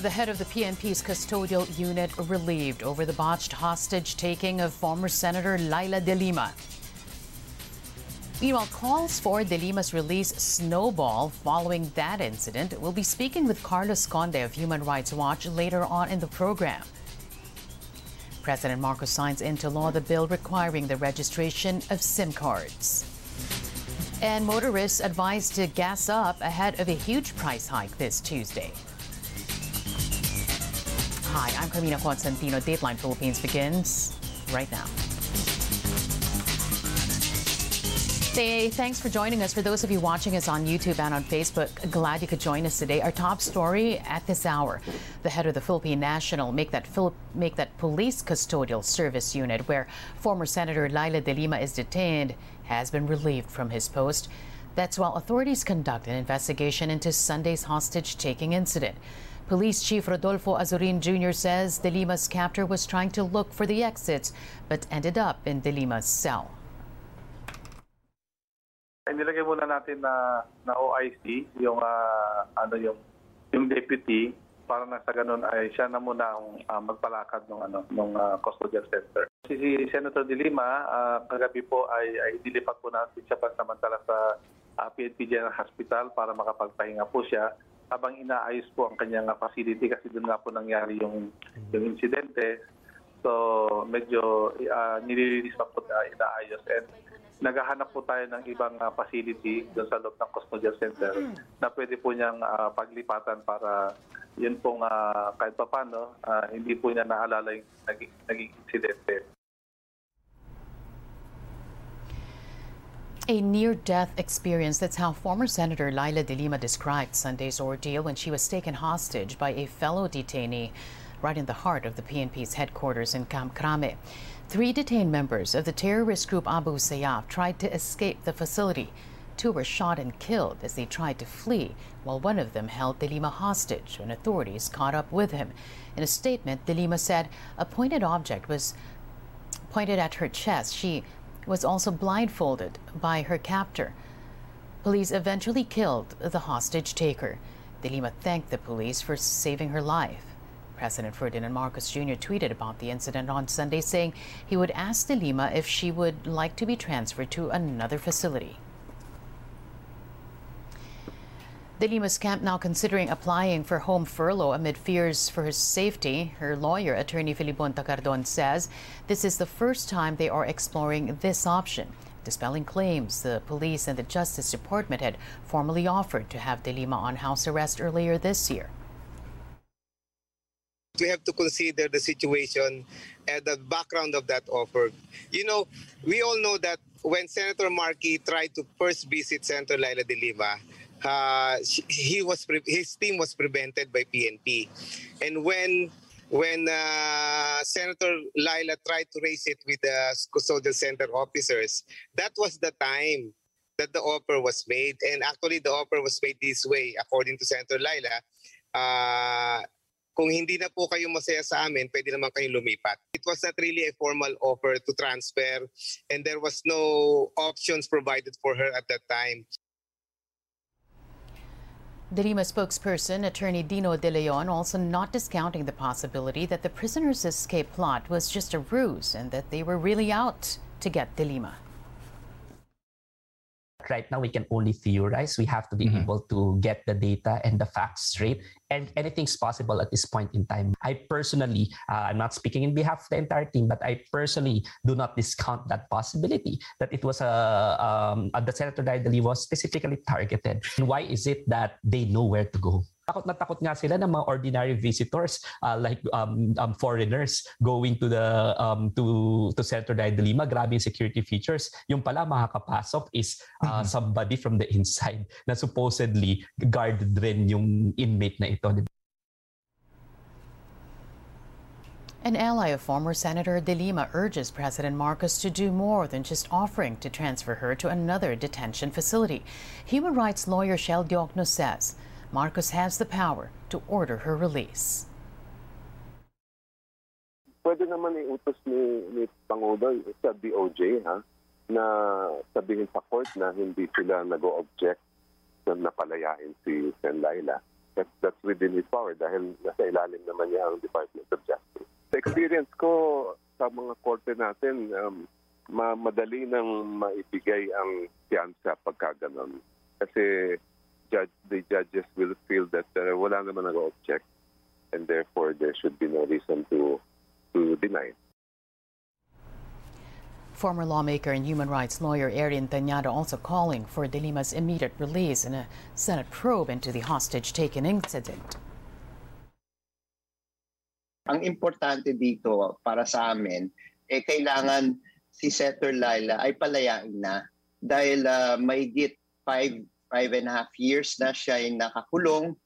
The head of the PNP's custodial unit relieved over the botched hostage taking of former Senator Leila de Lima. Meanwhile, calls for De Lima's release snowball following that incident. We'll be speaking with Carlos Conde of Human Rights Watch later on in the program. President Marcos signs into law the bill requiring the registration of SIM cards. And motorists advised to gas up ahead of a huge price hike this Tuesday. Hi, I'm Carmina Constantino. Dateline Philippines begins right now. Hey, thanks for joining us. For those of you watching us on YouTube and on Facebook, glad you could join us today. Our top story at this hour: the head of the Philippine National make that Philip make that police custodial service unit where former Senator Leila de Lima is detained has been relieved from his post. That's while authorities conduct an investigation into Sunday's hostage-taking incident. Police Chief Rodolfo Azurin Jr. says De Lima's captor was trying to look for the exits but ended up in De Lima's cell. Inilagay muna natin na na OIC yung ah, ano yung yung deputy para na sa ganun ay siya na muna ang ah, magpalakad ng ano ng custodial center. Si, si Senator De Lima ah, kagabi po ay ay dilipat po natin siya pansamantala sa ah, PNP General Hospital para makapagpahinga po siya habang inaayos po ang kanyang ah, facility kasi doon nga po nangyari yung yung insidente. So medyo uh, nililinis pa po uh, inaayos and naghahanap po tayo ng ibang uh, facility doon sa loob ng custodial center na pwede po niyang uh, paglipatan para yun pong uh, kahit pa paano, uh, hindi po niya naalala yung naging, naging insidente. A near death experience. That's how former Senator Leila de Lima described Sunday's ordeal when she was taken hostage by a fellow detainee right in the heart of the PNP's headquarters in Camp Crame. Three detained members of the terrorist group Abu Sayyaf tried to escape the facility. Two were shot and killed as they tried to flee, while one of them held De Lima hostage when authorities caught up with him. In a statement, De Lima said a pointed object was pointed at her chest. She was also blindfolded by her captor. Police eventually killed the hostage taker. De Lima thanked the police for saving her life. President Ferdinand Marcos Jr. tweeted about the incident on Sunday, saying he would ask De Lima if she would like to be transferred to another facility. De Lima's camp now considering applying for home furlough amid fears for his safety. Her lawyer, attorney Filibon Tacardon, says this is the first time they are exploring this option, dispelling claims the police and the Justice Department had formally offered to have De Lima on house arrest earlier this year we have to consider the situation and the background of that offer. You know, we all know that when Senator Markey tried to first visit Senator Leila de Lima, uh, he was his team was prevented by PNP, and when when uh, Senator Laila tried to raise it with the custodial center officers, that was the time that the offer was made, and actually the offer was made this way, according to Senator Laila. Uh, kung hindi na po kayo masaya sa amin, pwede naman kayong lumipat. It was not really a formal offer to transfer and there was no options provided for her at that time. De Lima spokesperson, attorney Dino De Leon, also not discounting the possibility that the prisoner's escape plot was just a ruse and that they were really out to get De Lima right now we can only theorize. We have to be mm-hmm. able to get the data and the facts straight. And anything's possible at this point in time. I personally, uh, I'm not speaking in behalf of the entire team, but I personally do not discount that possibility that it was a um, uh, the Senator Daidali was specifically targeted. And why is it that they know where to go? Takot na takot nga sila ng mga ordinary visitors uh, like um, um, foreigners going to the um, to to Center de Lima. Grabe yung security features. Yung pala makakapasok is uh, mm-hmm. somebody from the inside na supposedly guarded rin yung inmate na ito. An ally of former Senator De Lima urges President Marcos to do more than just offering to transfer her to another detention facility. Human rights lawyer Chel Diokno says Marcos has the power to order her release. Pwede naman iutos ni, ni Pangulo sa DOJ ha, na sabihin sa court na hindi sila nag-object na napalayain si Sen Laila. that, that's within his power dahil nasa ilalim naman niya ang Department of Justice. Sa experience ko sa mga korte natin, um, ma- madali nang maibigay ang piyansa pagka ganun. Kasi judge, the judges will feel that uh, wala naman nag-object and therefore there should be no reason to to deny. It. Former lawmaker and human rights lawyer Erin Tañada also calling for De Lima's immediate release in a Senate probe into the hostage-taking incident. Ang importante dito para sa amin, eh kailangan si Senator Leila ay palayain na dahil uh, may git five, five and a half years na siya ay nakakulong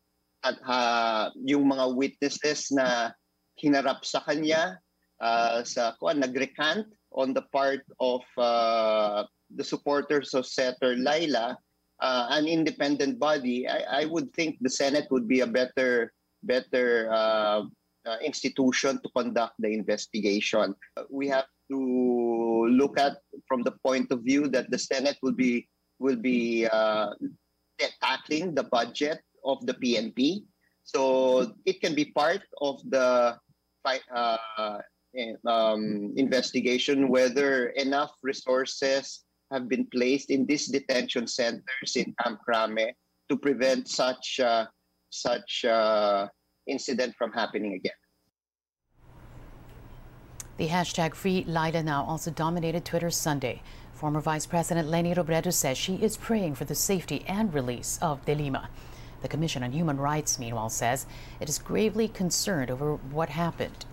at uh, yung mga witnesses na hinarap sa kanya uh, sa kuan nagrecant on the part of uh, the supporters of Senator Laila, uh, an independent body, I, I, would think the Senate would be a better better uh, uh institution to conduct the investigation. We have to look at from the point of view that the Senate will be will be uh, tackling the budget of the PNP, so it can be part of the uh, um, investigation whether enough resources have been placed in these detention centers in Camp to prevent such uh, such uh, incident from happening again. The hashtag Free Leila Now also dominated Twitter Sunday. Former Vice President Leni Robredo says she is praying for the safety and release of De Lima. The Commission on Human Rights, meanwhile, says it is gravely concerned over what happened.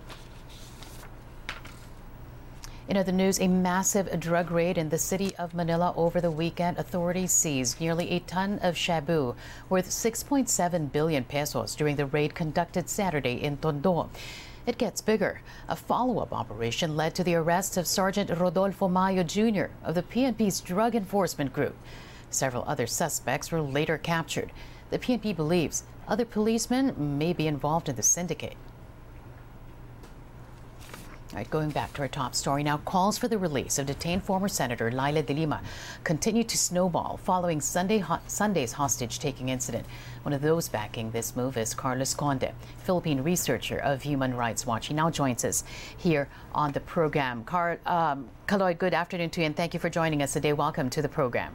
In other news, a massive drug raid in the city of Manila over the weekend. Authorities seized nearly a ton of shabu worth 6.7 billion pesos during the raid conducted Saturday in Tondo. It gets bigger. A follow up operation led to the arrest of Sergeant Rodolfo Mayo Jr. of the PNP's Drug Enforcement Group. Several other suspects were later captured. The PNP believes other policemen may be involved in the syndicate. All right, going back to our top story now, calls for the release of detained former Senator Leila de Lima continue to snowball following Sunday ho Sunday's hostage-taking incident. One of those backing this move is Carlos Conde, Philippine researcher of Human Rights Watch. He now joins us here on the program. Car um, Kaloy, good afternoon to you, and thank you for joining us today. Welcome to the program.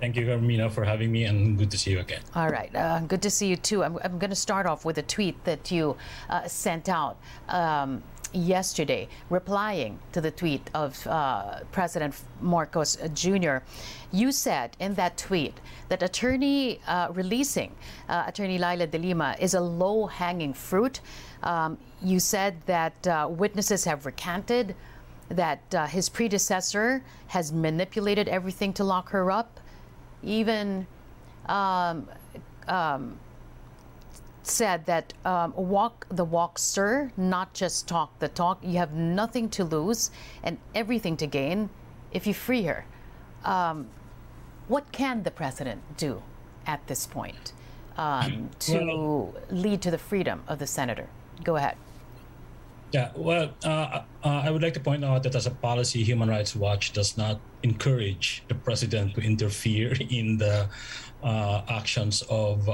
Thank you, Carmina, for having me, and good to see you again. All right, uh, good to see you too. I'm, I'm going to start off with a tweet that you uh, sent out. Um, yesterday, replying to the tweet of uh, President Marcos Jr., you said in that tweet that attorney uh, releasing uh, Attorney Leila de Lima is a low hanging fruit. Um, you said that uh, witnesses have recanted, that uh, his predecessor has manipulated everything to lock her up, even. Um, um, said that um, walk the walk, sir, not just talk the talk. You have nothing to lose and everything to gain if you free her. Um, what can the president do at this point um, to well, lead to the freedom of the senator? Go ahead. Yeah, well, uh, uh, I would like to point out that as a policy, Human Rights Watch does not encourage the president to interfere in the uh, actions of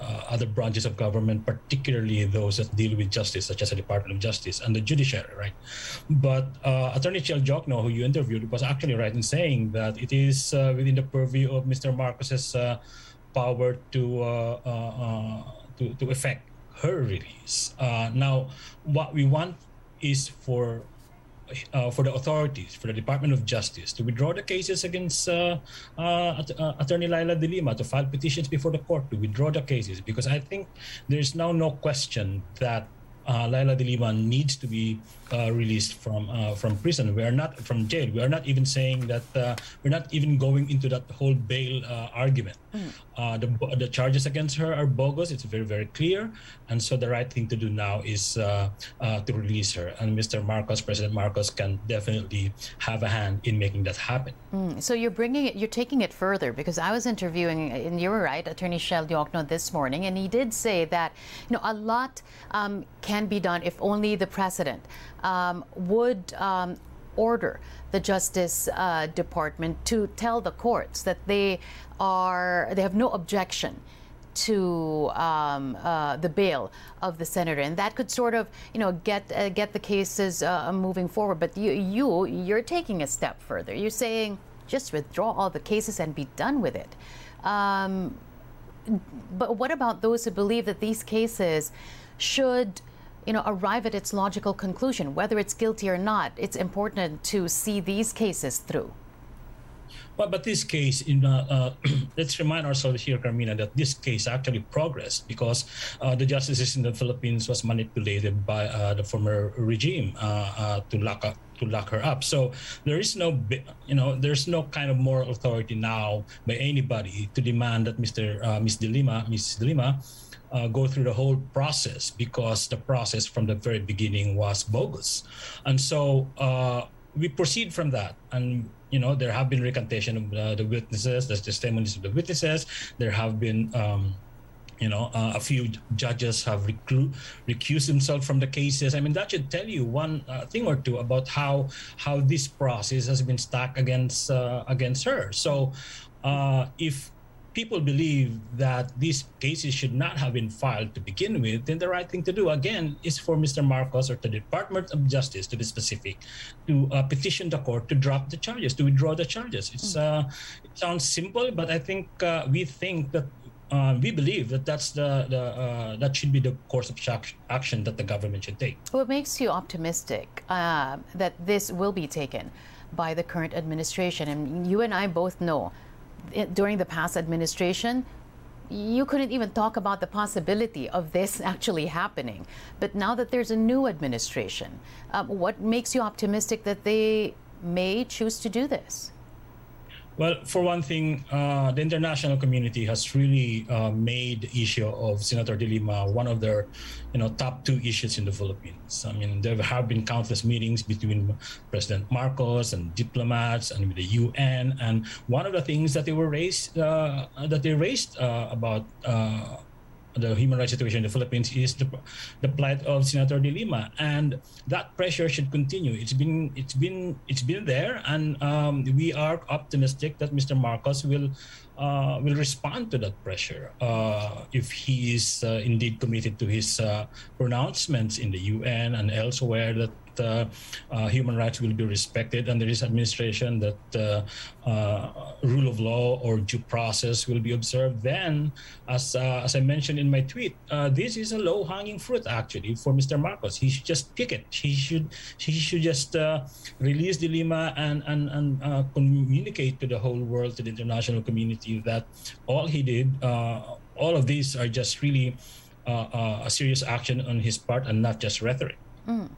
uh, other branches of government, particularly those that deal with justice, such as the Department of Justice and the judiciary, right? But uh, Attorney Chel Diokno, who you interviewed, was actually right in saying that it is uh, within the purview of Mr. Marcos's uh, power to, uh, uh, to to effect her release. now, what we want is for uh, for the authorities, for the Department of Justice, to withdraw the cases against uh, uh, uh, Attorney Leila de Lima, to file petitions before the court to withdraw the cases, because I think there's now no question that uh, Leila de Lima needs to be uh, released from uh, from prison. We are not from jail. We are not even saying that uh, we're not even going into that whole bail uh, argument. Mm. the the charges against her are bogus. It's very very clear, and so the right thing to do now is to release her. And Mr. Marcos, President Marcos, can definitely have a hand in making that happen. Mm. So you're bringing it, you're taking it further because I was interviewing, and you were right, Attorney Chel Diokno this morning, and he did say that you know a lot um, can be done if only the president um, would um, order the Justice uh, Department to tell the courts that they are they have no objection to um, uh, the bail of the senator, and that could sort of, you know, get uh, get the cases uh, moving forward. But you, you, you're taking a step further. You're saying just withdraw all the cases and be done with it. Um, but what about those who believe that these cases should you know, arrive at its logical conclusion, whether it's guilty or not. It's important to see these cases through. Well, but this case, in, uh, uh, let's remind ourselves here, Carmina, that this case actually progressed because uh, the justice system in the Philippines was manipulated by uh, the former regime uh, uh, to lock up to lock her up. So there is no, you know, there's no kind of moral authority now by anybody to demand that Mr. Uh, Ms. De Lima, Ms. De Lima, uh, go through the whole process because the process from the very beginning was bogus, and so uh, we proceed from that. And you know, there have been recantation of uh, the witnesses, the testimonies of the witnesses. There have been. Um, you know, uh, a few judges have recused themselves from the cases. I mean, that should tell you one uh, thing or two about how how this process has been stacked against uh, against her. So, uh, if people believe that these cases should not have been filed to begin with, then the right thing to do again is for Mr. Marcos or the Department of Justice, to be specific, to uh, petition the court to drop the charges, to withdraw the charges. It's uh, it sounds simple, but I think uh, we think that uh, we believe that that's the, the uh, that should be the course of action that the government should take. What makes you optimistic uh, that this will be taken by the current administration? And you and I both know it, during the past administration, you couldn't even talk about the possibility of this actually happening. But now that there's a new administration, um, what makes you optimistic that they may choose to do this? Well, for one thing, uh, the international community has really uh, made the issue of Senator De Lima one of their, you know, top two issues in the Philippines. I mean, there have been countless meetings between President Marcos and diplomats and with the UN, and one of the things that they were raised uh, that they raised uh, about uh, the human rights situation in the Philippines is the, the plight of Senator De Lima, and that pressure should continue. It's been it's been it's been there, and um, we are optimistic that Mr. Marcos will uh, will respond to that pressure uh, if he is uh, indeed committed to his uh, pronouncements in the UN and elsewhere that human rights will be respected under this administration, that uh, rule of law or due process will be observed, then, as as I mentioned in my tweet, this is a low-hanging fruit actually for Mr. Marcos. He should just pick it. He should he should just release De Lima and and and communicate to the whole world, to the international community, that all he did, all of these are just really uh, uh, a serious action on his part and not just rhetoric. Mm.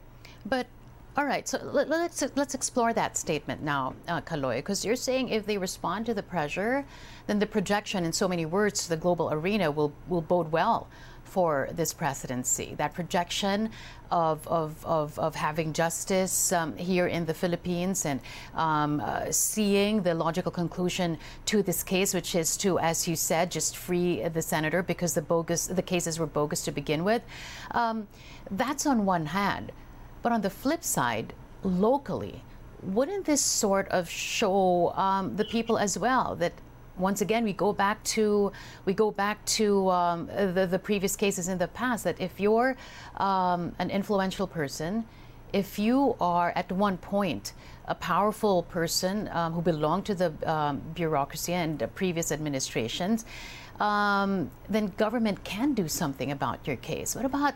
But all right, so let, us let's explore that statement now, uh, Kaloy, because you're saying if they respond to the pressure, then the projection in so many words to the global arena will will bode well for this presidency. That projection of, of, of, of having justice um, here in the Philippines and um, uh, seeing the logical conclusion to this case, which is to, as you said, just free the senator because the bogus the cases were bogus to begin with. Um, that's on one hand. But on the flip side, locally, wouldn't this sort of show um, the people as well that once again we go back to we go back to um, the, the previous cases in the past that if you're um, an influential person if you are at one point a powerful person um, who belonged to the um, bureaucracy and the previous administrations um, then government can do something about your case. What about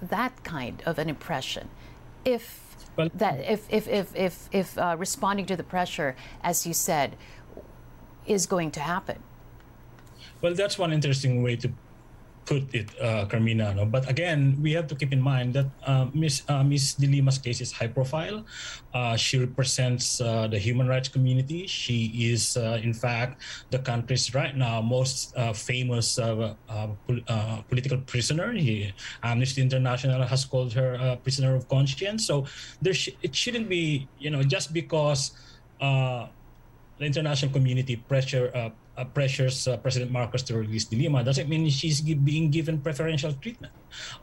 that kind of an impression if that if if if if, if uh, responding to the pressure, as you said, is going to happen. Well, that's one interesting way to put it, uh, Carmina. No? But again, we have to keep in mind that uh, Miss uh, Miss De Lima's case is high profile. Uh, she represents uh, the human rights community. She is, uh, in fact, the country's right now most uh, famous pol- political prisoner. He, Amnesty International has called her a prisoner of conscience. So there, sh- it shouldn't be, you know, just because the international community pressure uh, uh, pressures uh, President Marcos to release De Lima doesn't mean she's being given preferential treatment.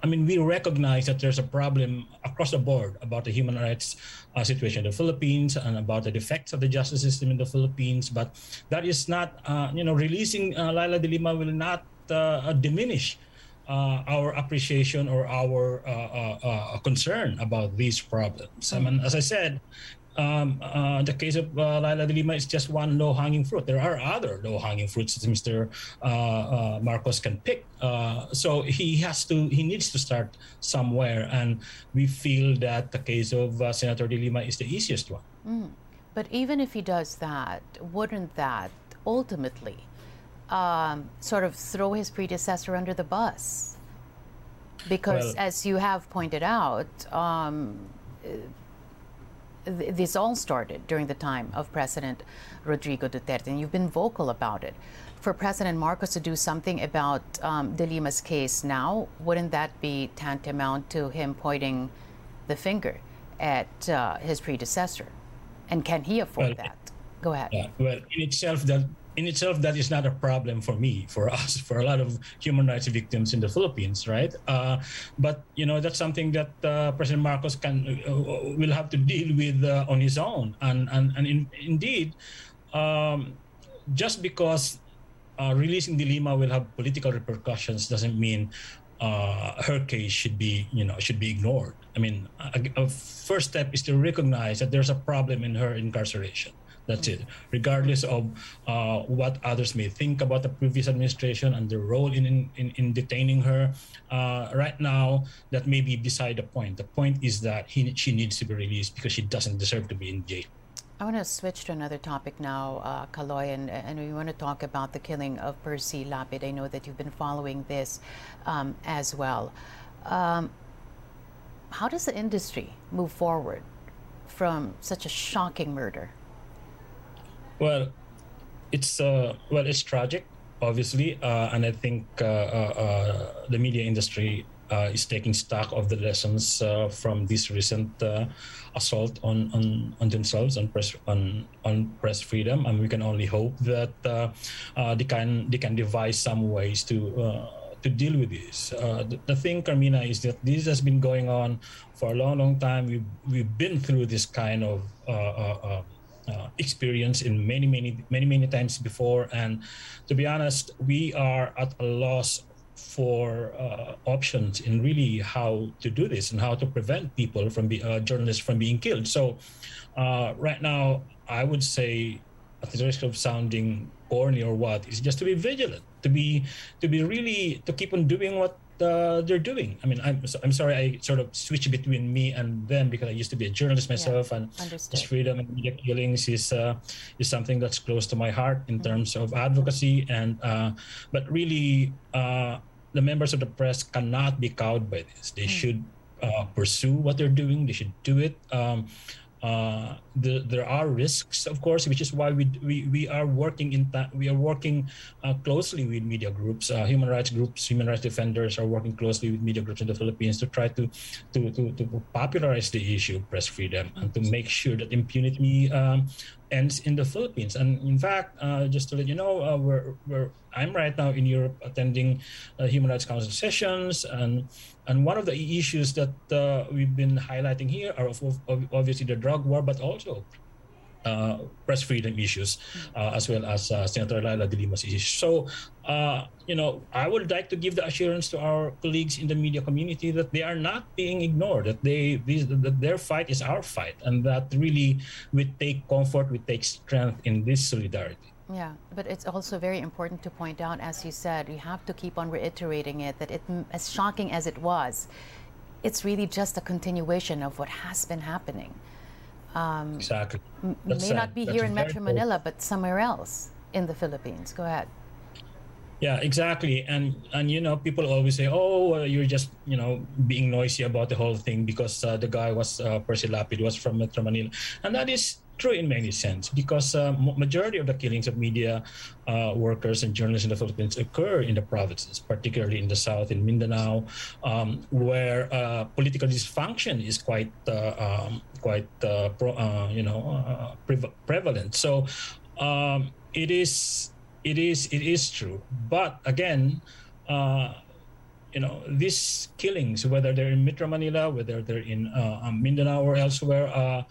I mean, we recognize that there's a problem across the board about the human rights uh, situation in the Philippines and about the defects of the justice system in the Philippines. But that is not, uh, you know, releasing uh, Leila De Lima will not uh, diminish uh, our appreciation or our uh, uh, concern about these problems. I mean, as I said, um, uh, the case of uh, Leila de Lima is just one low-hanging fruit. There are other low-hanging fruits that Mr. Uh, uh, Marcos can pick. Uh, so he has to, he needs to start somewhere, and we feel that the case of uh, Senator de Lima is the easiest one. Mm. But even if he does that, wouldn't that ultimately um, sort of throw his predecessor under the bus? Because, Well- as you have pointed out, um, th- this all started during the time of President Rodrigo Duterte, and you've been vocal about it. For President Marcos to do something about um, De Lima's case now, wouldn't that be tantamount to him pointing the finger at uh, his predecessor? And can he afford Well, that? Go ahead. Yeah, well, in itself, that in itself that is not a problem for me, for us, for a lot of human rights victims in the Philippines, right? Uh, but you know that's something that uh, President Marcos can uh, will have to deal with uh, on his own, and and and in, indeed, um, just because uh, releasing De Lima will have political repercussions doesn't mean uh, her case should be you know should be ignored. I mean, a, a first step is to recognize that there's a problem in her incarceration. That's it. Regardless of uh, what others may think about the previous administration and their role in in, in, in detaining her, uh, right now that may be beside the point. The point is that he she needs to be released because she doesn't deserve to be in jail. I want to switch to another topic now, uh, Kaloy, and, and we want to talk about the killing of Percy Lapid. I know that you've been following this um, as well. Um, how does the industry move forward from such a shocking murder? Well, it's uh, well, it's tragic, obviously, uh, and I think uh, uh, uh, the media industry uh, is taking stock of the lessons from this recent assault on, on, on themselves on press on on press freedom, and we can only hope that they can they can devise some ways to. To deal with this. Uh, the, the thing, Carmina, is that this has been going on for a long, long time. We've, we've been through this kind of uh, uh, uh, experience in many, many, many, many times before. And to be honest, we are at a loss for uh, options in really how to do this and how to prevent people from be uh, journalists from being killed. So uh, right now, I would say, at the risk of sounding corny or what, is just to be vigilant, to be to be really to keep on doing what uh, they're doing. I mean, I'm so- I'm sorry I sort of switch between me and them because I used to be a journalist myself, and understood. this freedom and media killings is uh, is something that's close to my heart in terms of advocacy. And uh, but really, uh, the members of the press cannot be cowed by this. They should uh, pursue what they're doing. They should do it. Um, uh, the, there are risks, of course, which is why we we, we are working in ta- we are working uh, closely with media groups, uh, human rights groups, human rights defenders are working closely with media groups in the Philippines to try to to to, to popularize the issue of press freedom and to make sure that impunity um, ends in the Philippines. And in fact, uh, just to let you know, uh, we're, we're I'm right now in Europe attending uh, Human Rights Council sessions, and and one of the issues that uh, we've been highlighting here are of, of obviously the drug war, but also uh, press freedom issues, uh, as well as uh, Senator Leila de issues. So, uh, you know, I would like to give the assurance to our colleagues in the media community that they are not being ignored, that they these, that their fight is our fight, and that really we take comfort, we take strength in this solidarity. Yeah, but it's also very important to point out, as you said, you have to keep on reiterating it that it, as shocking as it was, it's really just a continuation of what has been happening. Um, Exactly. That's may not be here in Metro. Manila, but somewhere else in the Philippines. Go ahead. Yeah, exactly. And and you know, people always say, "Oh, uh, you're just you know being noisy about the whole thing because uh, the guy was uh, Percy Lapid was from Metro Manila," and that is true in many sense because uh, majority of the killings of media uh, workers and journalists in the Philippines occur in the provinces, particularly in the south, in Mindanao, um, where uh, political dysfunction is quite uh, um, quite uh, pro, uh, you know prev- prevalent. So um, it is it is it is true. But again uh, you know these killings whether they're in Metro Manila whether they're in uh, um, Mindanao or elsewhere uh,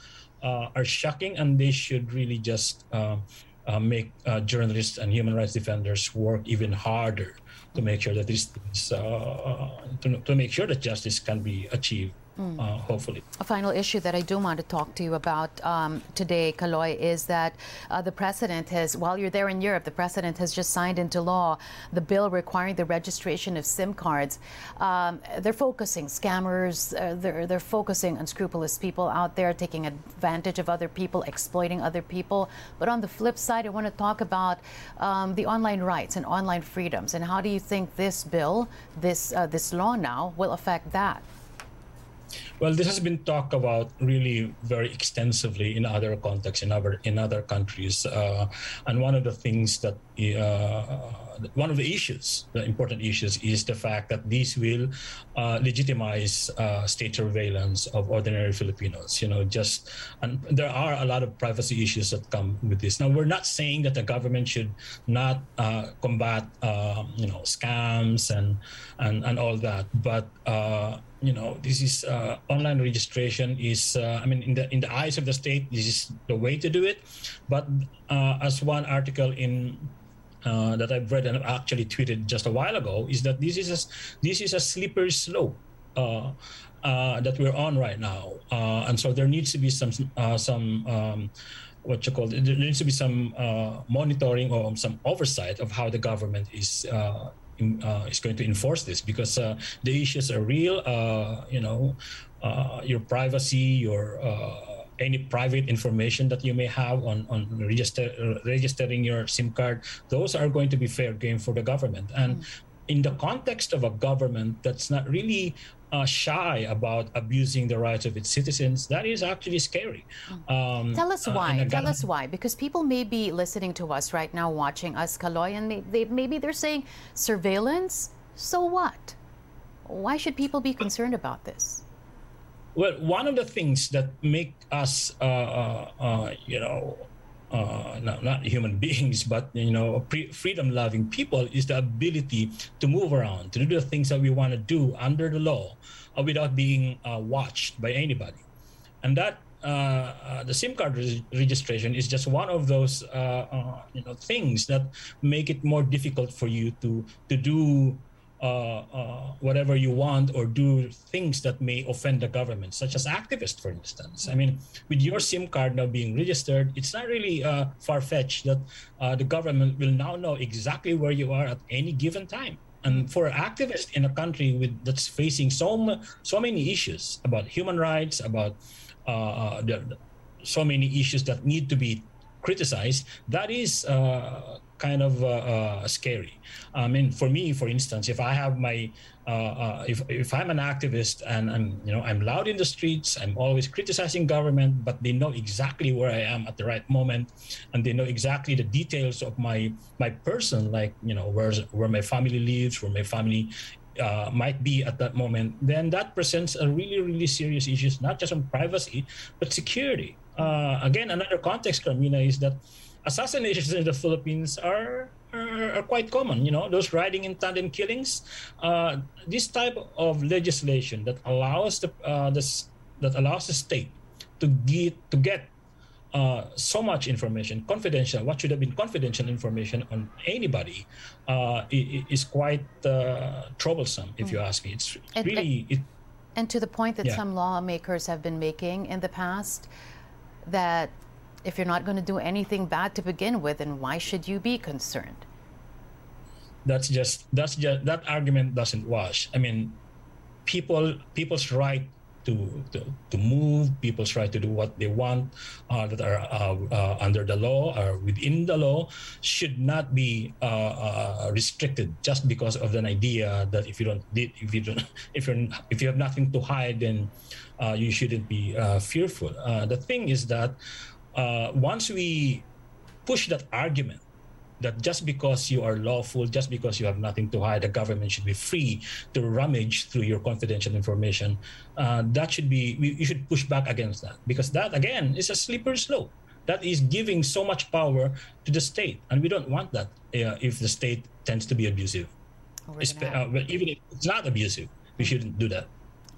uh, are shocking and they should really just uh, uh, make journalists and human rights defenders work even harder to make sure that this uh, to, to make sure that justice can be achieved Mm. Uh, hopefully. A final issue that I do want to talk to you about um, today, Kaloy, is that uh, the president has, while you're there in Europe, the president has just signed into law the bill requiring the registration of SIM cards. Um, they're focusing scammers, uh, they're, they're focusing unscrupulous people out there taking advantage of other people, exploiting other people. But on the flip side, I want to talk about um, the online rights and online freedoms. And how do you think this bill, this, uh, this law now, will affect that? Well, this has been talked about really very extensively in other contexts, in other in other countries, uh, and one of the things that one of the issues, the important issues, is the fact that this will uh, legitimize uh, state surveillance of ordinary Filipinos. You know, just and there are a lot of privacy issues that come with this. Now, we're not saying that the government should not uh, combat, uh, you know, scams and and and all that, but you know this is uh, online registration is uh, i mean in the in the eyes of the state this is the way to do it but uh, as one article in uh, that I've read and actually tweeted just a while ago is that this is a, this is a slippery slope uh, uh, that we're on right now, and so there needs to be some some um, what you call it, there needs to be some monitoring or some oversight of how the government is uh, is going to enforce this because uh, the issues are real. Uh, you know, uh, your privacy, your uh, any private information that you may have on on register, registering your SIM card, those are going to be fair game for the government. And mm. in the context of a government that's not really uh, shy about abusing the rights of its citizens, that is actually scary. Um, Tell us uh, why. Uh, Tell us why. Because people may be listening to us right now, watching us, Kaloy, and they, maybe they're saying surveillance. So what? Why should people be concerned about this? Well, one of the things that make us, uh, uh, uh you know, uh, not, not human beings, but you know, freedom-loving people, is the ability to move around, to do the things that we want to do under the law, uh, without being uh, watched by anybody, and that. The SIM card re- registration is just one of those, you know, things that make it more difficult for you to to do whatever you want or do things that may offend the government, such as activists, for instance. I mean, with your SIM card now being registered, it's not really uh, far fetched that uh, the government will now know exactly where you are at any given time. And for activists in a country with that's facing so so many issues about human rights, about uh, the, so many issues that need to be criticized, that is uh, kind of uh, uh, scary. I mean, for me, for instance, if I have my uh, uh, if, if I'm an activist and I'm you know I'm loud in the streets, I'm always criticizing government, but they know exactly where I am at the right moment, and they know exactly the details of my my person, like you know where where my family lives, where my family uh, might be at that moment, then that presents a really, really serious issues, not just on privacy, but security. Uh, again, another context, Carmina, is that assassinations in the Philippines are, are, are quite common. You know, those riding in tandem killings. Uh, this type of legislation that allows the uh, this, that allows the state to get to get uh, so much information, confidential, what should have been confidential information on anybody, uh, is quite uh, troublesome, if you mm. ask me. It's and, really. It, and to the point that yeah. some lawmakers have been making in the past, that if you're not going to do anything bad to begin with, then why should you be concerned? That's just that's just that argument doesn't wash. I mean, people people's right to, to, to move, people's right to do what they want uh, that are uh, uh, under the law or within the law should not be uh, uh, restricted just because of an idea that if you don't if you don't if you if you have nothing to hide then uh, you shouldn't be fearful. the thing is that uh, once we push that argument that just because you are lawful, just because you have nothing to hide, the government should be free to rummage through your confidential information. Uh, that should be we, you should push back against that because that again is a slippery slope. That is giving so much power to the state, and we don't want that uh, if the state tends to be abusive. Uh, even if it's not abusive, we shouldn't do that.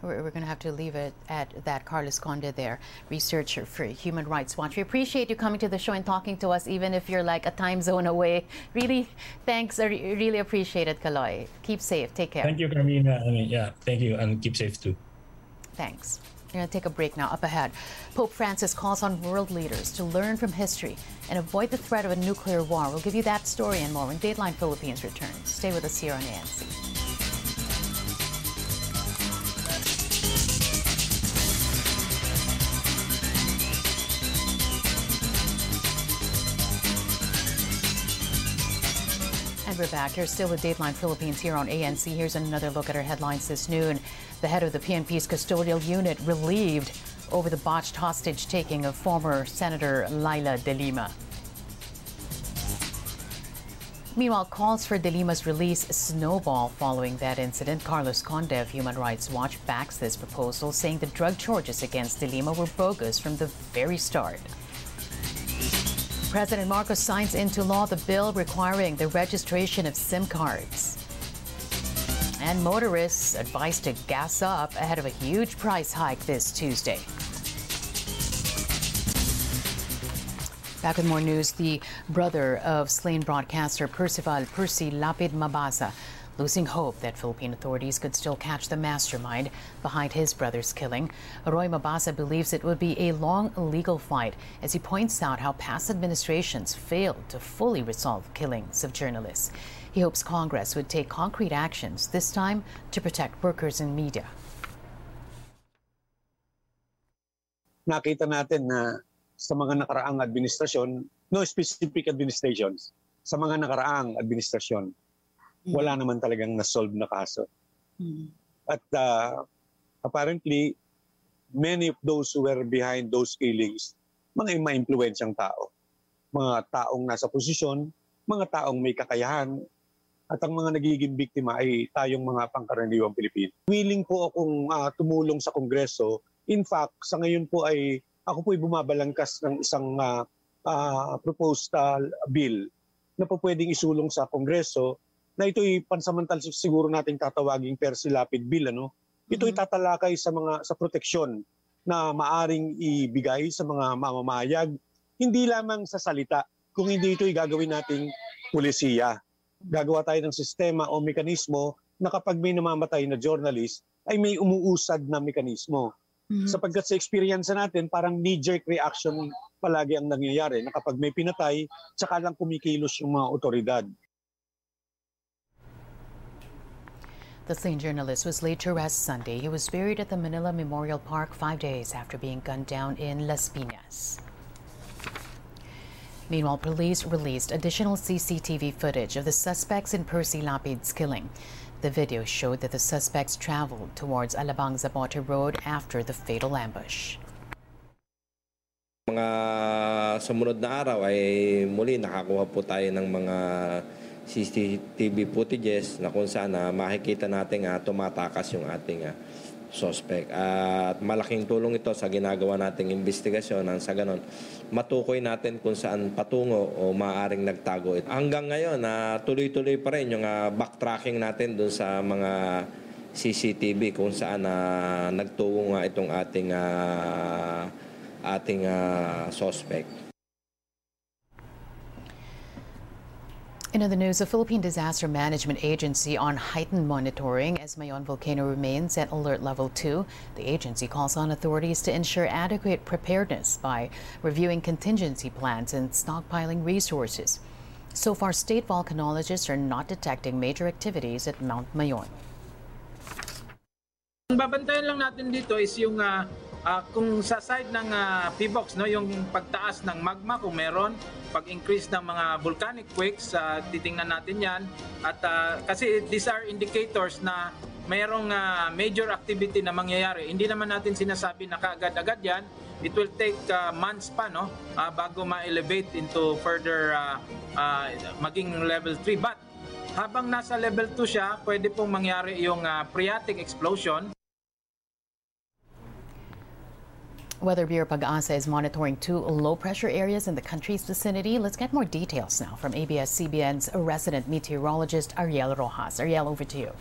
We're, we're going to have to leave it at that. Carlos Conde there, researcher for Human Rights Watch. We appreciate you coming to the show and talking to us, even if you're like a time zone away. Really, thanks. I really appreciate it, Kaloy. Keep safe. Take care. Thank you, Carmina. I mean, yeah, thank you, and keep safe too. Thanks. We're going to take a break now. Up ahead, Pope Francis calls on world leaders to learn from history and avoid the threat of a nuclear war. We'll give you that story and more when Dateline Philippines returns. Stay with us here on ANC. We're back. You're still with Dateline Philippines here on ANC. Here's another look at our headlines this noon. The head of the PNP's custodial unit relieved over the botched hostage taking of former Senator Leila de Lima. Meanwhile, calls for De Lima's release snowball following that incident. Carlos Conde of Human Rights Watch backs this proposal, saying the drug charges against De Lima were bogus from the very start. President Marcos signs into law the bill requiring the registration of SIM cards. And motorists advised to gas up ahead of a huge price hike this Tuesday. Back with more news. The brother of slain broadcaster Percival Percy Lapid Mabasa losing hope that Philippine authorities could still catch the mastermind behind his brother's killing. Roy Mabasa believes it would be a long legal fight as he points out how past administrations failed to fully resolve killings of journalists. He hopes Congress would take concrete actions, this time to protect workers in media. Nakita natin na sa mga nakaraang administrasyon, no specific administrations, sa mga nakaraang administrasyon, wala naman talagang na-solve na kaso. Mm. At uh, apparently, many of those who were behind those killings, mga ma-impluensyang tao. Mga taong nasa posisyon, mga taong may kakayahan, at ang mga nagiging biktima ay tayong mga pangkaraniwang Pilipino. Willing po akong uh, tumulong sa Kongreso. In fact, sa ngayon po ay ako po ay bumabalangkas ng isang uh, uh, proposed uh, bill na po pwedeng isulong sa Kongreso na ito'y pansamantal siguro nating tatawaging persilapid bill ano ito'y mm-hmm. tatalakay sa mga sa proteksyon na maaring ibigay sa mga mamamayag hindi lamang sa salita kung hindi ito'y gagawin nating pulisiya gagawa tayo ng sistema o mekanismo na kapag may namamatay na journalist ay may umuusad na mekanismo Mm-hmm. Sapagkat sa experience natin, parang knee-jerk reaction palagi ang nangyayari na kapag may pinatay, tsaka lang kumikilos yung mga otoridad. The slain journalist was laid to rest Sunday. He was buried at the Manila Memorial Park five days after being gunned down in Las Piñas. Meanwhile, police released additional CCTV footage of the suspects in Percy Lapid's killing. The video showed that the suspects traveled towards Alabang Zapote Road after the fatal ambush. Mga sumunod na araw ay muli nakakuha po tayo ng mga CCTV footages na kung saan uh, makikita natin uh, tumatakas yung ating uh, suspect. At malaking tulong ito sa ginagawa nating investigasyon nang sa ganon matukoy natin kung saan patungo o maaring nagtago ito. Hanggang ngayon, uh, tuloy-tuloy pa rin yung uh, backtracking natin dun sa mga CCTV kung saan uh, nagtungo nga itong ating uh, ating uh, suspect. In other news, the Philippine Disaster Management Agency on heightened monitoring as Mayon volcano remains at alert level 2. The agency calls on authorities to ensure adequate preparedness by reviewing contingency plans and stockpiling resources. So far, state volcanologists are not detecting major activities at Mount Mayon. Ang babantayan lang natin dito is yung uh, uh, kung sa side ng uh, PBOX, no, yung pagtaas ng magma kung meron, pag-increase ng mga volcanic quakes, uh, titingnan natin yan. At uh, kasi these are indicators na mayroong uh, major activity na mangyayari. Hindi naman natin sinasabi na kaagad-agad yan. It will take uh, months pa no uh, bago ma-elevate into further uh, uh, maging level 3. But habang nasa level 2 siya, pwede pong mangyari yung uh, phreatic explosion Weather Bureau Pag-asa is monitoring two low-pressure areas in the country's vicinity. Let's get more details now from ABS-CBN's resident meteorologist Ariel Rojas. Ariel, over to you.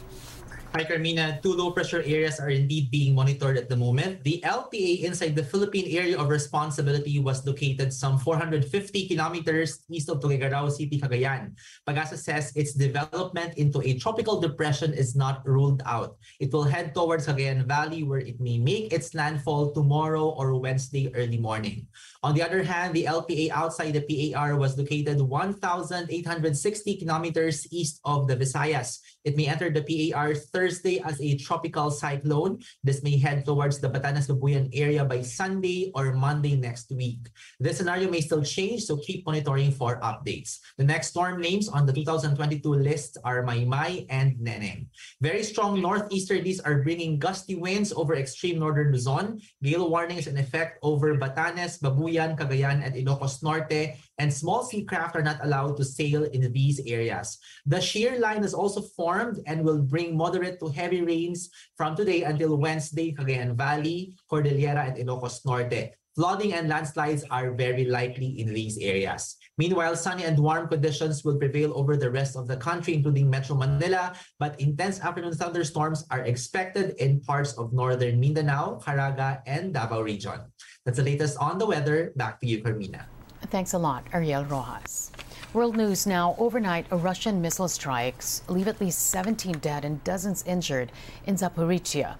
Hi, Carmina. Two low pressure areas are indeed being monitored at the moment. The LPA inside the Philippine Area of Responsibility was located some 450 kilometers east of Tuguegarao City, Cagayan. Pagasa says its development into a tropical depression is not ruled out. It will head towards Cagayan Valley where it may make its landfall tomorrow or Wednesday early morning. On the other hand, the LPA outside the PAR was located 1,860 kilometers east of the Visayas. It may enter the PAR Thursday as a tropical cyclone. This may head towards the Batanes Babuyan area by Sunday or Monday next week. This scenario may still change, so keep monitoring for updates. The next storm names on the 2022 list are Maymay and Neneng. Very strong northeasterlies are bringing gusty winds over extreme northern Luzon. Gale warnings in effect over Batanes, Babuyan, Cagayan, and Ilocos Norte, and small sea craft are not allowed to sail in these areas. The shear line is also formed and will bring moderate to heavy rains from today until Wednesday, Cagayan Valley, Cordillera, and Ilocos Norte. Flooding and landslides are very likely in these areas. Meanwhile, sunny and warm conditions will prevail over the rest of the country, including Metro Manila, but intense afternoon thunderstorms are expected in parts of northern Mindanao, Caraga, and Davao region. That's the latest on the weather. Back to you, Carmina. Thanks a lot, Ariel Rojas. World news now. Overnight, a Russian missile strikes leave at least 17 dead and dozens injured in Zaporizhia.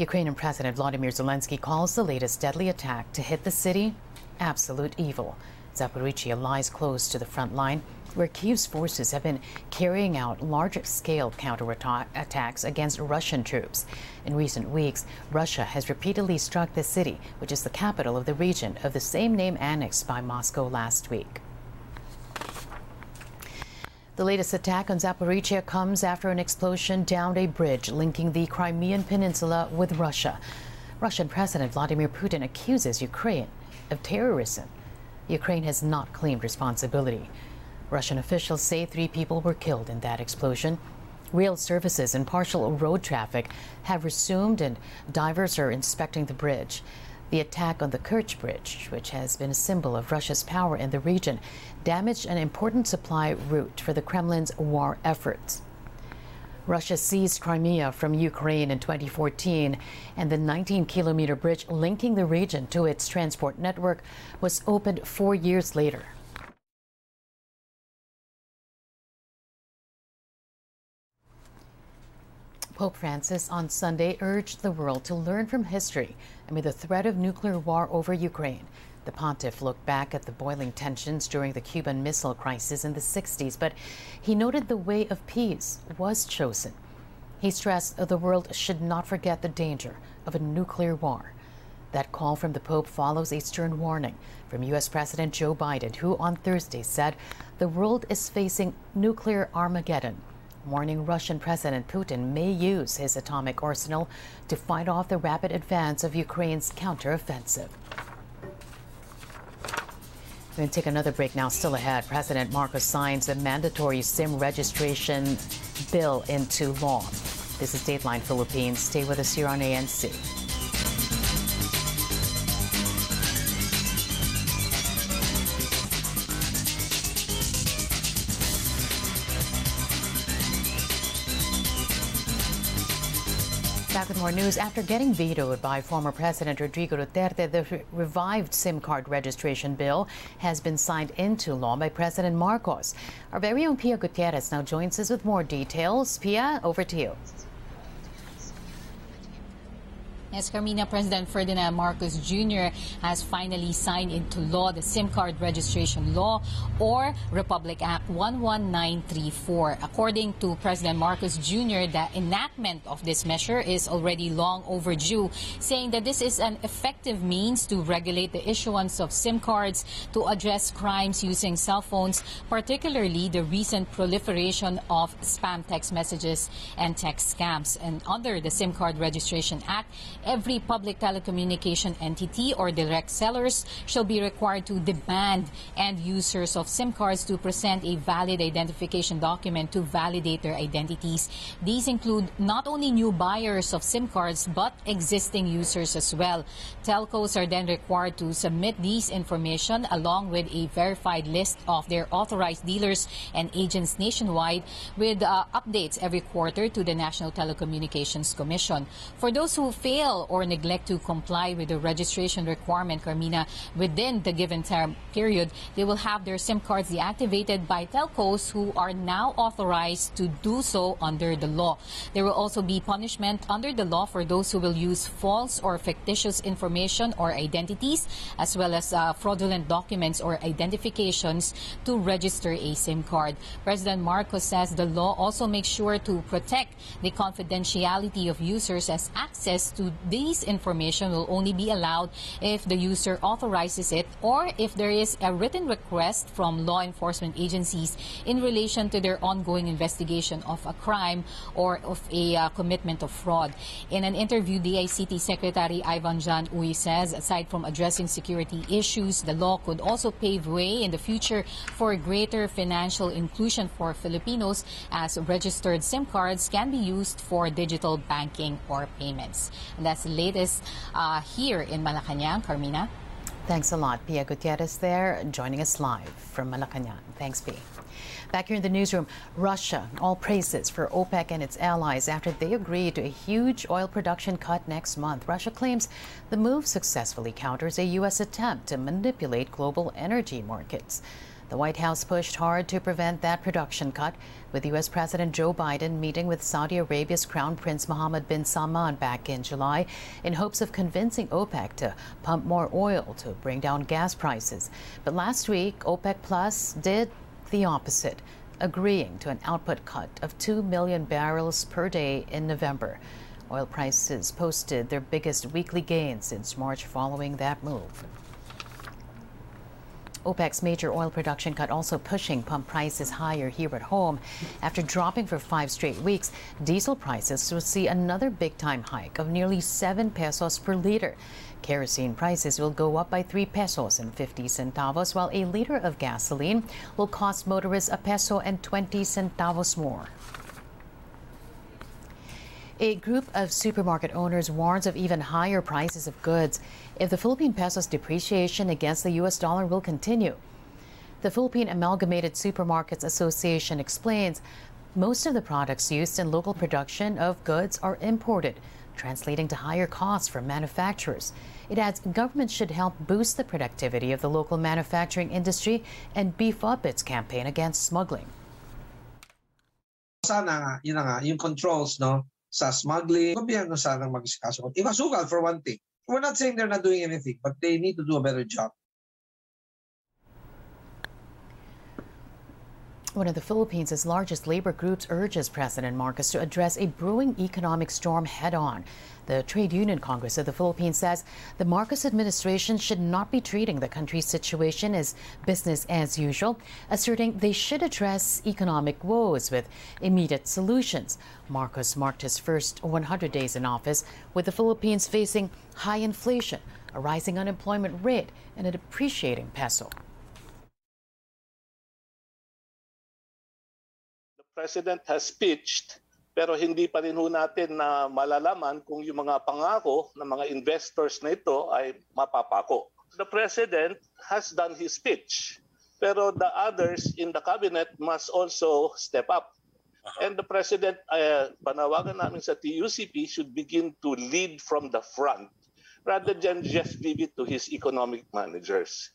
Ukrainian President Vladimir Zelensky calls the latest deadly attack to hit the city absolute evil. Zaporizhia lies close to the front line, where Kyiv's forces have been carrying out large scale counterattacks against Russian troops. In recent weeks, Russia has repeatedly struck the city, which is the capital of the region of the same name annexed by Moscow last week. The latest attack on Zaporizhia comes after an explosion downed a bridge linking the Crimean Peninsula with Russia. Russian President Vladimir Putin accuses Ukraine of terrorism. Ukraine has not claimed responsibility. Russian officials say three people were killed in that explosion. Rail services and partial road traffic have resumed, and divers are inspecting the bridge. The attack on the Kerch Bridge, which has been a symbol of Russia's power in the region, damaged an important supply route for the Kremlin's war efforts. Russia seized Crimea from Ukraine in 2014, and the 19 kilometer bridge linking the region to its transport network was opened four years later. Pope Francis on Sunday urged the world to learn from history amid the threat of nuclear war over Ukraine. The pontiff looked back at the boiling tensions during the Cuban Missile Crisis in the 60s, but he noted the way of peace was chosen. He stressed the world should not forget the danger of a nuclear war. That call from the Pope follows a stern warning from U.S. President Joe Biden, who on Thursday said the world is facing nuclear Armageddon warning Russian President Putin may use his atomic arsenal to fight off the rapid advance of Ukraine's counteroffensive. We're going to take another break now. Still ahead, President Marcos signs the mandatory SIM registration bill into law. This is Dateline Philippines. Stay with us here on ANC. More news. After getting vetoed by former President Rodrigo Duterte, the revived SIM card registration bill has been signed into law by President Marcos. Our very own Pia Gutierrez now joins us with more details. Pia, over to you. Yes, Carmina, President Ferdinand Marcos Jr. has finally signed into law the SIM card registration law or Republic Act 11934. According to President Marcos Jr., the enactment of this measure is already long overdue, saying that this is an effective means to regulate the issuance of SIM cards to address crimes using cell phones, particularly the recent proliferation of spam text messages and text scams. And under the SIM card registration act, Every public telecommunication entity or direct sellers shall be required to demand end users of SIM cards to present a valid identification document to validate their identities. These include not only new buyers of SIM cards but existing users as well. Telcos are then required to submit these information along with a verified list of their authorized dealers and agents nationwide with uh, updates every quarter to the National Telecommunications Commission. For those who fail or neglect to comply with the registration requirement, Carmina, within the given term period, they will have their SIM cards deactivated by telcos who are now authorized to do so under the law. There will also be punishment under the law for those who will use false or fictitious information or identities, as well as uh, fraudulent documents or identifications to register a SIM card. President Marcos says the law also makes sure to protect the confidentiality of users as access to these information will only be allowed if the user authorizes it or if there is a written request from law enforcement agencies in relation to their ongoing investigation of a crime or of a uh, commitment of fraud. In an interview, DICT Secretary Ivan John Uy says aside from addressing security issues, the law could also pave way in the future for greater financial inclusion for Filipinos as registered SIM cards can be used for digital banking or payments. And that's latest uh, here in Malacanang. Carmina? Thanks a lot, Pia Gutierrez there, joining us live from Malacanang. Thanks, P. Back here in the newsroom, Russia, all praises for OPEC and its allies after they agreed to a huge oil production cut next month. Russia claims the move successfully counters a U.S. attempt to manipulate global energy markets. The White House pushed hard to prevent that production cut, with U.S. President Joe Biden meeting with Saudi Arabia's Crown Prince Mohammed bin Salman back in July in hopes of convincing OPEC to pump more oil to bring down gas prices. But last week, OPEC Plus did the opposite, agreeing to an output cut of 2 million barrels per day in November. Oil prices posted their biggest weekly gain since March following that move. OPEC's major oil production cut also pushing pump prices higher here at home. After dropping for five straight weeks, diesel prices will see another big time hike of nearly 7 pesos per liter. Kerosene prices will go up by 3 pesos and 50 centavos, while a liter of gasoline will cost motorists a peso and 20 centavos more. A group of supermarket owners warns of even higher prices of goods if the Philippine peso's depreciation against the U.S. dollar will continue. The Philippine Amalgamated Supermarkets Association explains most of the products used in local production of goods are imported, translating to higher costs for manufacturers. It adds government should help boost the productivity of the local manufacturing industry and beef up its campaign against smuggling. Sana yun na nga, yung controls, no, sa smuggling, gobyerno sana mag-isikaso. Imasukal for one thing. We're not saying they're not doing anything, but they need to do a better job. One of the Philippines' largest labor groups urges President Marcos to address a brewing economic storm head on. The Trade Union Congress of the Philippines says the Marcos administration should not be treating the country's situation as business as usual, asserting they should address economic woes with immediate solutions. Marcos marked his first 100 days in office with the Philippines facing high inflation, a rising unemployment rate, and a depreciating peso. President has pitched pero hindi pa rin ho natin na malalaman kung yung mga pangako ng mga investors na ito ay mapapako. The President has done his pitch pero the others in the cabinet must also step up. And the President, uh, panawagan namin sa TUCP, should begin to lead from the front rather than just leave it to his economic managers.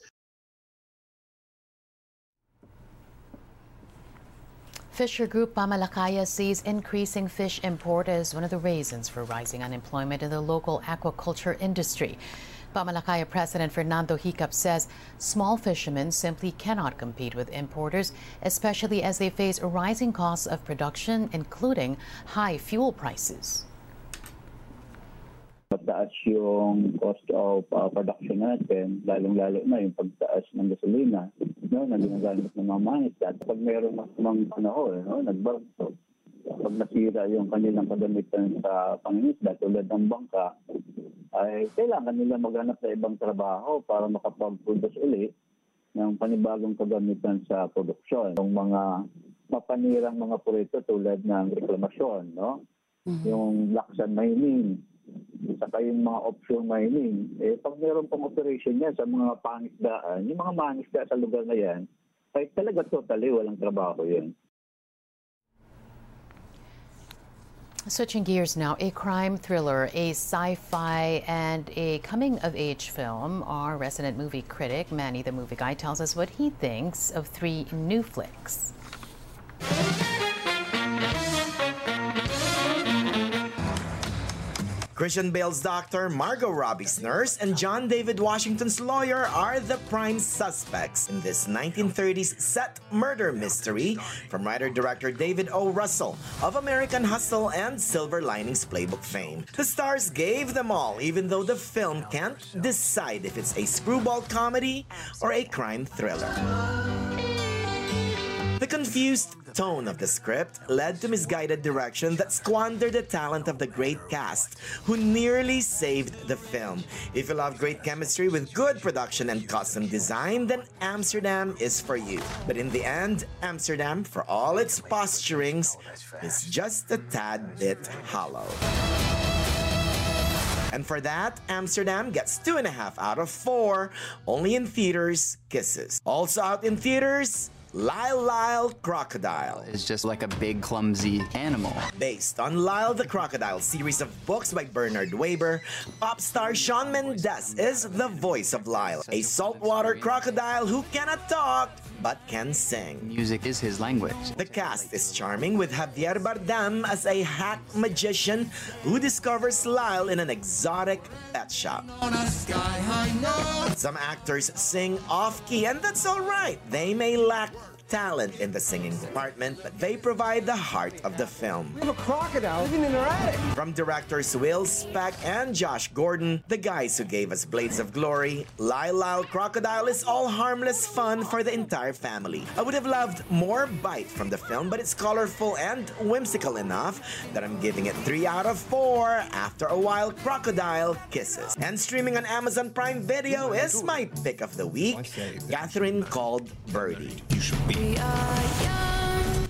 Fisher Group Pamalakaya sees increasing fish import as one of the reasons for rising unemployment in the local aquaculture industry. Pamalakaya President Fernando Hicap says small fishermen simply cannot compete with importers, especially as they face rising costs of production, including high fuel prices. Mataas yung cost of uh, production natin, lalong-lalo na yung pagtaas ng gasolina no, na ginagamit ng mga mangisda. Pag mayroong masamang panahon, no, nagbagso, pag nasira yung kanilang kadamitan sa pangingisda tulad ng bangka, ay kailangan nila maghanap sa ibang trabaho para makapag-produce uli ng panibagong kagamitan sa produksyon. Yung mga mapanirang mga proyekto tulad ng reklamasyon, no? Yung laksan mining, mga. Eh, pag meron operation sa mga pangisdaan, yung mga mangisda sa lugar na yan, ay talaga totally walang trabaho yan. Switching gears now, a crime thriller, a sci fi, and a coming of age film. Our resident movie critic, Manny the Movie Guy, tells us what he thinks of three new flicks. Christian Bale's doctor, Margot Robbie's nurse, and John David Washington's lawyer are the prime suspects in this 1930s set murder mystery from writer-director David O. Russell of American Hustle and Silver Linings Playbook fame. The stars gave them all, even though the film can't decide if it's a screwball comedy or a crime thriller. The confused tone of the script led to misguided direction that squandered the talent of the great cast, who nearly saved the film. If you love great chemistry with good production and costume design, then Amsterdam is for you. But in the end, Amsterdam, for all its posturings, is just a tad bit hollow. And for that, Amsterdam gets two and a half out of four, only in theaters, Kisses. Also out in theaters, Lyle Lyle Crocodile. is just like a big, clumsy animal. Based on Lyle the Crocodile series of books by Bernard Waber, pop star Shawn Mendes is the voice of Lyle, a saltwater crocodile who cannot talk but can sing. Music is his language. The cast is charming with Javier Bardem as a hack magician who discovers Lyle in an exotic pet shop. Some actors sing off key, and that's all right. They may lack talent in the singing department, but they provide the heart of the film. We have a crocodile living in our attic. From directors Will Speck and Josh Gordon, the guys who gave us Blades of Glory, Lyle Lyle Crocodile is all harmless fun for the entire family. I would have loved more bite from the film, but it's colorful and whimsical enough that I'm giving it 3 out of 4 after a while Crocodile Kisses. And streaming on Amazon Prime Video is my pick of the week, Catherine Called Birdy we are young.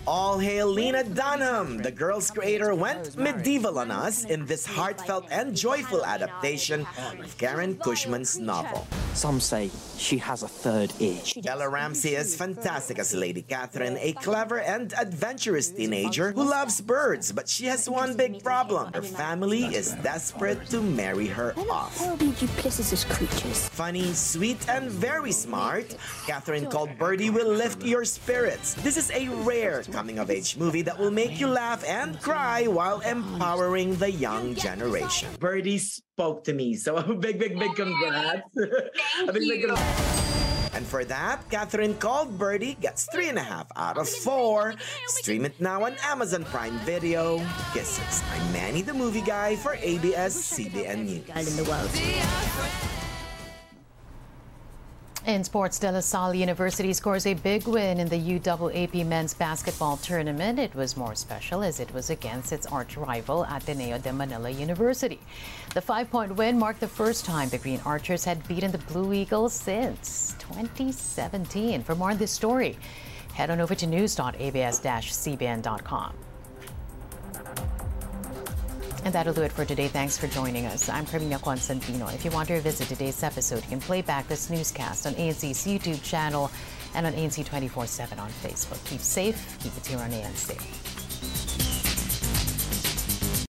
All hail Lena Dunham! The girl's creator went medieval on us in this heartfelt and joyful adaptation of Karen Cushman's novel. Some say she has a third ear. Bella Ramsey is fantastic as Lady Catherine, a clever and adventurous teenager who loves birds, but she has one big problem. Her family is desperate to marry her off. Horribly duplicitous creatures. Funny, sweet, and very smart, Catherine called Birdy will lift your spirits. This is a rare coming of age movie that will make you laugh and cry while empowering the young generation. Birdy spoke to me, so a big, big, big congrats. a big, big congrats. And for that, Catherine called Birdy gets three and a half out of four. Stream it now on Amazon Prime Video. Kisses. I'm Manny the Movie Guy for ABS-CBN News. In sports, De La Salle University scores a big win in the UAAP men's basketball tournament. It was more special as it was against its arch rival Ateneo de Manila University. The five point win marked the first time the Green Archers had beaten the Blue Eagles since 2017. For more on this story, head on over to news.abs-cbn.com. And that'll do it for today. Thanks for joining us. I'm Carmina Constantino. If you want to revisit today's episode, you can play back this newscast on ANC's YouTube channel and on ANC 24 7 on Facebook. Keep safe, keep it here on ANC.